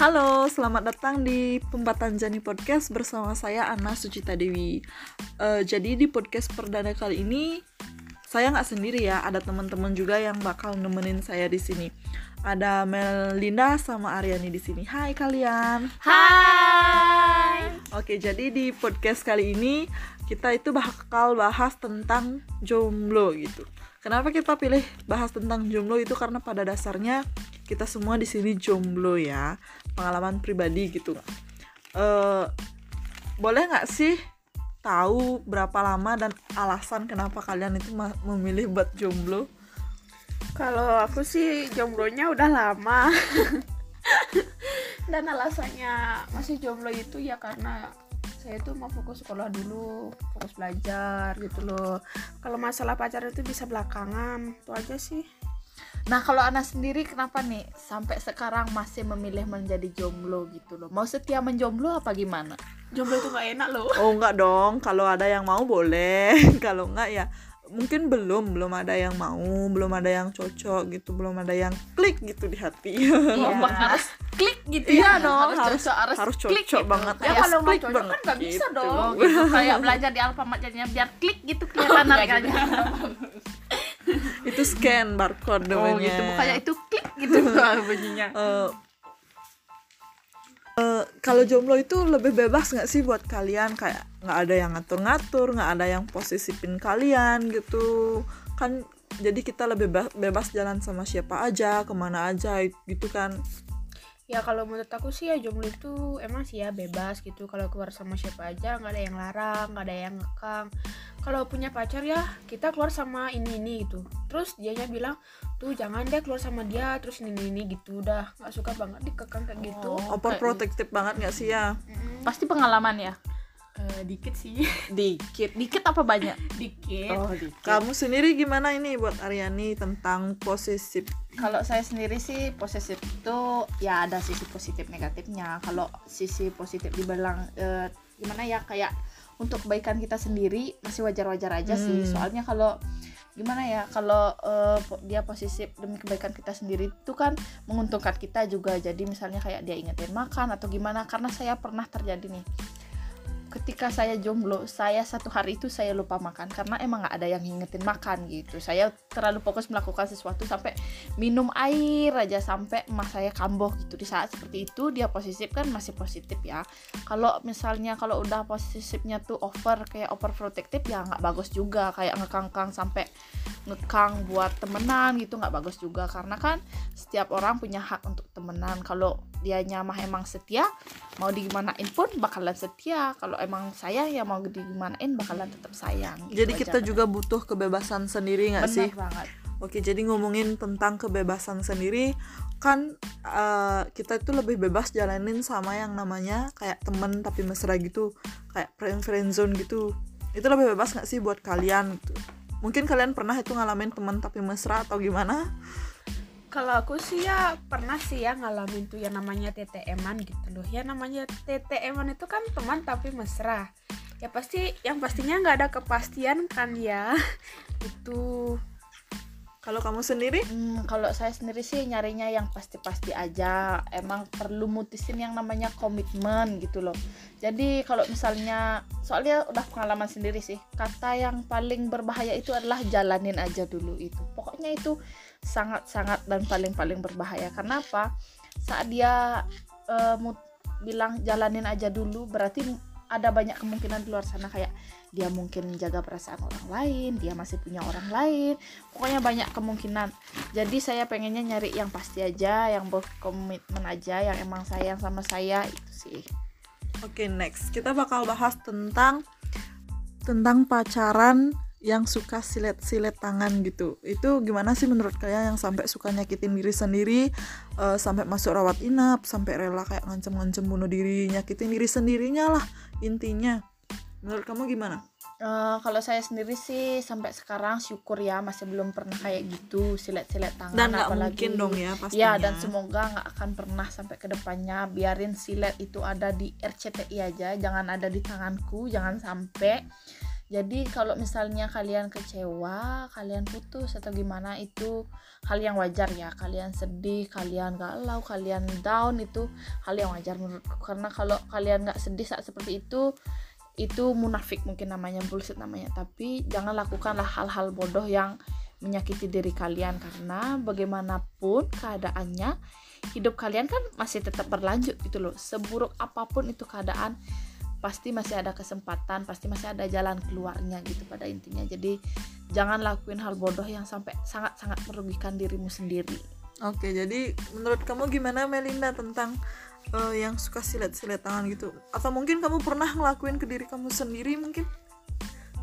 Halo, selamat datang di Pembatan Jani Podcast bersama saya Ana Sucita Dewi. Uh, jadi di podcast perdana kali ini saya nggak sendiri ya, ada teman-teman juga yang bakal nemenin saya di sini. Ada Melinda sama Aryani di sini. Hai kalian. Hai. Oke, jadi di podcast kali ini kita itu bakal bahas tentang jomblo gitu. Kenapa kita pilih bahas tentang jomblo itu karena pada dasarnya kita semua di sini jomblo ya, pengalaman pribadi gitu. Uh, boleh nggak sih tahu berapa lama dan alasan kenapa kalian itu memilih buat jomblo? Kalau aku sih jomblonya udah lama. dan alasannya masih jomblo itu ya karena saya tuh mau fokus sekolah dulu fokus belajar gitu loh kalau masalah pacar itu bisa belakangan itu aja sih Nah kalau anak sendiri kenapa nih sampai sekarang masih memilih menjadi jomblo gitu loh? Mau setia menjomblo apa gimana? Jomblo itu gak enak loh. Oh enggak dong, kalau ada yang mau boleh, kalau enggak ya mungkin belum belum ada yang mau belum ada yang cocok gitu belum ada yang klik gitu di hati iya. harus klik gitu iya ya. dong harus harus cocok, harus, harus cocok klik gitu. banget ya kalau nggak cocok banget. kan nggak bisa gitu. dong gitu. kayak belajar di Alfamart jadinya biar klik gitu kelihatan oh, harganya itu scan barcode oh gitu. kayak itu klik gitu? Bunyinya. Uh, Uh, kalau jomblo itu lebih bebas nggak sih buat kalian? Kayak nggak ada yang ngatur-ngatur nggak ada yang posisipin kalian gitu. Kan jadi kita lebih bebas jalan sama siapa aja ke mana aja gitu kan ya kalau menurut aku sih ya jomblo itu emang sih ya bebas gitu. Kalau keluar sama siapa aja nggak ada yang larang nggak ada yang ngekang. Kalau punya pacar ya kita keluar sama ini ini gitu. Terus dianya bilang tuh jangan deh keluar sama dia terus ini ini gitu. Udah nggak suka banget dikekang kayak gitu. Oh, overprotective banget nggak sih ya? Mm-hmm. pasti pengalaman ya Uh, dikit sih. Dikit. Dikit apa banyak? Dikit. Oh dikit. Kamu sendiri gimana ini buat Aryani tentang posesif? Kalau saya sendiri sih posesif itu ya ada sisi positif negatifnya. Kalau sisi positif dibilang uh, gimana ya kayak untuk kebaikan kita sendiri masih wajar-wajar aja hmm. sih soalnya kalau gimana ya kalau uh, dia posisi demi kebaikan kita sendiri itu kan menguntungkan kita juga. Jadi misalnya kayak dia ingetin makan atau gimana karena saya pernah terjadi nih ketika saya jomblo saya satu hari itu saya lupa makan karena emang nggak ada yang ngingetin makan gitu. Saya terlalu fokus melakukan sesuatu sampai minum air aja sampai emas saya kambuh gitu. Di saat seperti itu dia positif kan masih positif ya. Kalau misalnya kalau udah positifnya tuh over kayak over protective ya nggak bagus juga. Kayak ngekangkang sampai ngekang buat temenan gitu nggak bagus juga. Karena kan setiap orang punya hak untuk temenan. Kalau dia nyamah emang setia mau digimanain pun bakalan setia. Kalau emang saya ya mau digimanain bakalan tetap sayang. Gitu jadi kita juga butuh kebebasan sendiri nggak sih? banget. Oke jadi ngomongin tentang kebebasan sendiri kan uh, kita itu lebih bebas jalanin sama yang namanya kayak temen tapi mesra gitu kayak friend friend zone gitu. Itu lebih bebas nggak sih buat kalian gitu mungkin kalian pernah itu ngalamin teman tapi mesra atau gimana? Kalau aku sih ya pernah sih ya ngalamin tuh yang namanya TTM-an gitu loh. Ya namanya TTM-an itu kan teman tapi mesra. Ya pasti yang pastinya nggak ada kepastian kan ya. Itu kalau kamu sendiri? Hmm, kalau saya sendiri sih nyarinya yang pasti-pasti aja. Emang perlu mutusin yang namanya komitmen gitu loh. Jadi kalau misalnya soalnya udah pengalaman sendiri sih. Kata yang paling berbahaya itu adalah jalanin aja dulu itu. Pokoknya itu sangat-sangat dan paling-paling berbahaya. Karena apa? Saat dia uh, bilang jalanin aja dulu berarti ada banyak kemungkinan di luar sana kayak dia mungkin menjaga perasaan orang lain dia masih punya orang lain pokoknya banyak kemungkinan. Jadi saya pengennya nyari yang pasti aja yang berkomitmen aja yang emang sayang sama saya itu sih. Oke okay, next. Kita bakal bahas tentang tentang pacaran yang suka silet-silet tangan gitu. Itu gimana sih menurut kalian yang sampai suka nyakitin diri sendiri uh, sampai masuk rawat inap sampai rela kayak ngancem-ngancem bunuh diri nyakitin diri sendirinya lah intinya Menurut kamu gimana? Uh, kalau saya sendiri sih sampai sekarang syukur ya masih belum pernah kayak gitu silet-silet tangan dan gak apalagi. mungkin dong ya pastinya. ya dan semoga nggak akan pernah sampai ke depannya. Biarin silet itu ada di RCTI aja jangan ada di tanganku jangan sampai. Jadi kalau misalnya kalian kecewa kalian putus atau gimana itu hal yang wajar ya. Kalian sedih kalian galau kalian down itu hal yang wajar menurutku. Karena kalau kalian nggak sedih saat seperti itu itu munafik mungkin namanya bullshit namanya. Tapi jangan lakukanlah hal-hal bodoh yang menyakiti diri kalian. Karena bagaimanapun keadaannya hidup kalian kan masih tetap berlanjut gitu loh. Seburuk apa pun itu keadaan pasti masih ada kesempatan pasti masih ada jalan keluarnya gitu pada intinya. Jadi jangan lakuin hal bodoh yang sampai sangat-sangat merugikan dirimu sendiri. Oke jadi menurut kamu gimana Melinda tentang uh, yang suka silet-silet tangan gitu. Atau mungkin kamu pernah ngelakuin ke diri kamu sendiri mungkin?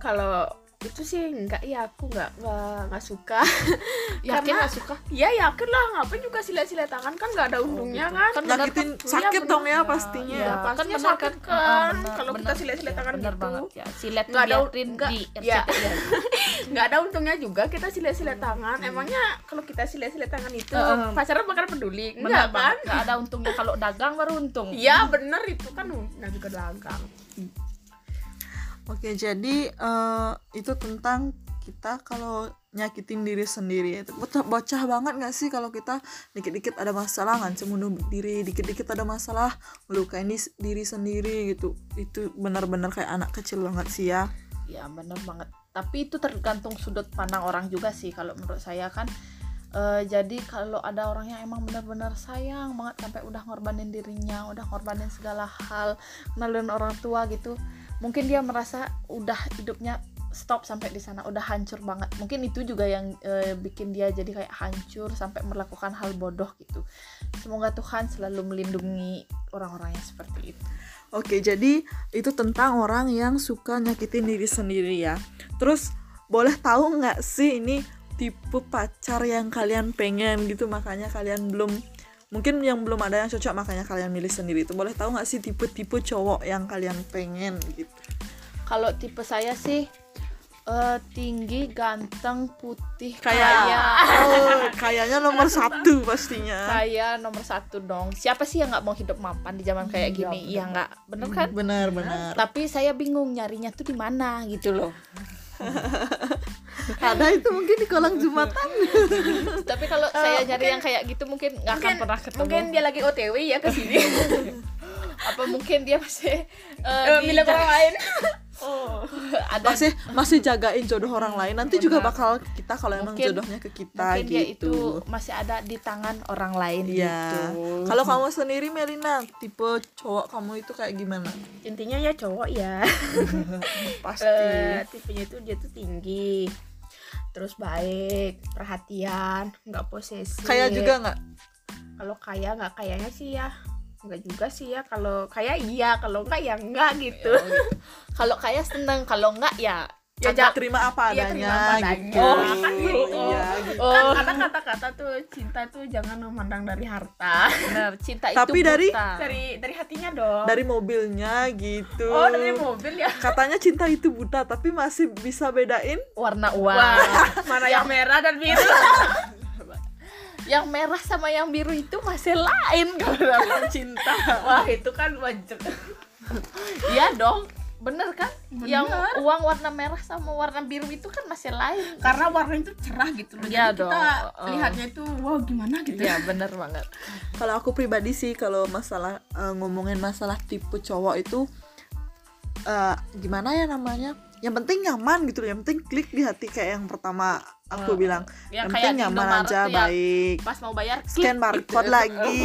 Kalau itu sih enggak ya aku enggak enggak enggak suka yakin Karena- nggak suka ya yakin lah ngapain juga silet-silet tangan kan nggak ada untungnya gitu. kan Kan nyakitin Iya, sakit bener. dong ya Ya, pastinya ya, kan pastinya benar sakit kan? kan. Ah, benar, Kalau kita benar. silet-silet tangan benar gitu. banget ya silet tuh Nggak ada- biarin nggak- di ya. RCTI aja. nggak ada untungnya juga kita silet-silet tangan emangnya kalau kita silet-silet tangan itu Heeh. pacaran bakal peduli enggak kan banget nggak ada untungnya kalau dagang baru untung Iya bener itu kan nah juga dagang Oke, jadi eh, itu tentang kita kalau nyakitin diri sendiri. Itu bocah, banget gak sih kalau kita dikit-dikit ada masalah ngancam bunuh diri dikit-dikit ada masalah melukain dis- diri sendiri gitu. Itu benar-benar kayak anak kecil banget sih ya. Ya benar banget. Tapi itu tergantung sudut pandang orang juga sih kalau menurut saya kan. Eh, jadi kalau ada orang yang emang benar-benar sayang banget sampai udah ngorbanin dirinya udah ngorbanin segala hal kenalin orang tua gitu mungkin dia merasa udah hidupnya stop sampai di sana udah hancur banget. Mungkin itu juga yang eh, bikin dia jadi kayak hancur sampai melakukan hal bodoh gitu. Semoga Tuhan selalu melindungi orang-orang yang seperti itu. Oke, jadi itu tentang orang yang suka nyakitin diri sendiri ya. Terus boleh tahu nggak sih ini tipe pacar yang kalian pengen gitu? Makanya kalian belum mungkin yang belum ada yang cocok makanya kalian milih sendiri itu boleh tahu nggak sih tipe-tipe cowok yang kalian pengen gitu. kalau tipe saya sih eh, tinggi ganteng putih Kayak kaya oh, kayaknya nomor satu pastinya. kaya nomor satu dong siapa sih yang nggak mau hidup mapan di zaman kayak Iya, gini bener. iya nggak bener kan Benar-benar. tapi saya bingung nyarinya tuh di mana gitu loh Ada itu mungkin di kolong jumatan. tapi kalau saya nyari mungkin- yang kayak gitu mungkin nggak akan pernah ketemu mungkin dia lagi OTW ya ke sini apa mungkin dia masih eh, Eh, di- milik orang lain ada Masih masih jagain jodoh orang lain. Nanti juga Benar. bakal kita kalau emang Mungkin- jodohnya ke kita mungkin gitu. dia itu masih ada di tangan orang lain Iya. gitu Kalau kamu sendiri Melina, tipe cowok kamu itu kayak gimana? intinya ya cowok ya Pasti. Eh, tipenya itu dia tuh tinggi terus baik perhatian nggak posesif kayak juga nggak? kalau kaya nggak kayaknya sih ya nggak juga sih ya kalau kaya iya kalau nggak ya enggak gitu gitu. kalau kaya seneng kalau enggak ya Ya, Agak ja- terima apa Iya, adanya terima apa adanya. gitu. Oh, kan gitu. Iya, gitu. kan oh ada kata-kata tuh cinta tuh jangan memandang dari harta benar cinta Tapi itu dari- buta. dari dari hatinya dong Dari mobilnya gitu. oh dari mobil ya Katanya cinta itu buta, tapi masih bisa bedain. warna uang wah mana yang merah dan biru yang merah sama yang biru itu masih lain kalau dalam cinta wah itu kan wajar iya dong bener kan yang Bener. uang warna merah sama warna biru itu kan masih lain karena warna itu cerah gitu loh Iya jadi kita dong. Oh. lihatnya itu wow gimana gitu ya bener banget Kalau aku pribadi sih kalau masalah eh, ngomongin masalah tipe cowok itu eh, gimana ya namanya? Yang penting nyaman gitu loh. Yang penting klik di hati kayak yang pertama aku Oh. bilang. yang Yang penting nyaman Indomaret aja, ya, baik. pas mau bayar Scan klik barcode gitu. lagi.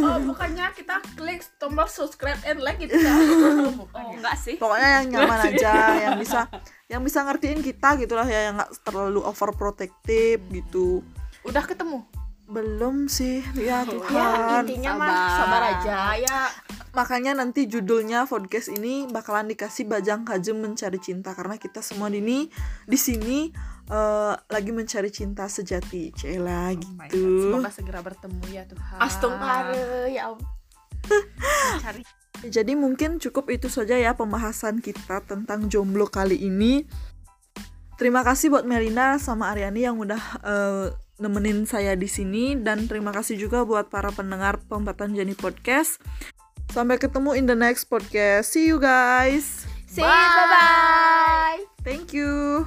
oh bukannya kita klik tombol subscribe and like gitu ya oh enggak sih pokoknya yang nyaman aja yang bisa yang bisa ngertiin kita gitulah ya yang nggak terlalu overprotective gitu udah ketemu belum sih ya ya Tuhan. intinya mah sabar. sabar aja ya. Makanya nanti judulnya podcast ini bakalan dikasih bajang kajem mencari cinta karena kita semua di ini di sini eh, lagi mencari cinta sejati. Cela Oh gitu semoga segera bertemu ya Tuhan. Astagfirullah ya ampun. cari jadi mungkin cukup itu saja ya pembahasan kita tentang jomblo kali ini. Terima kasih buat Melina sama Aryani yang udah eh, nemenin saya di sini dan terima kasih juga buat para pendengar Pembatan Jani Podcast. Sampai ketemu in the next podcast. See you guys. See you, bye bye. Thank you.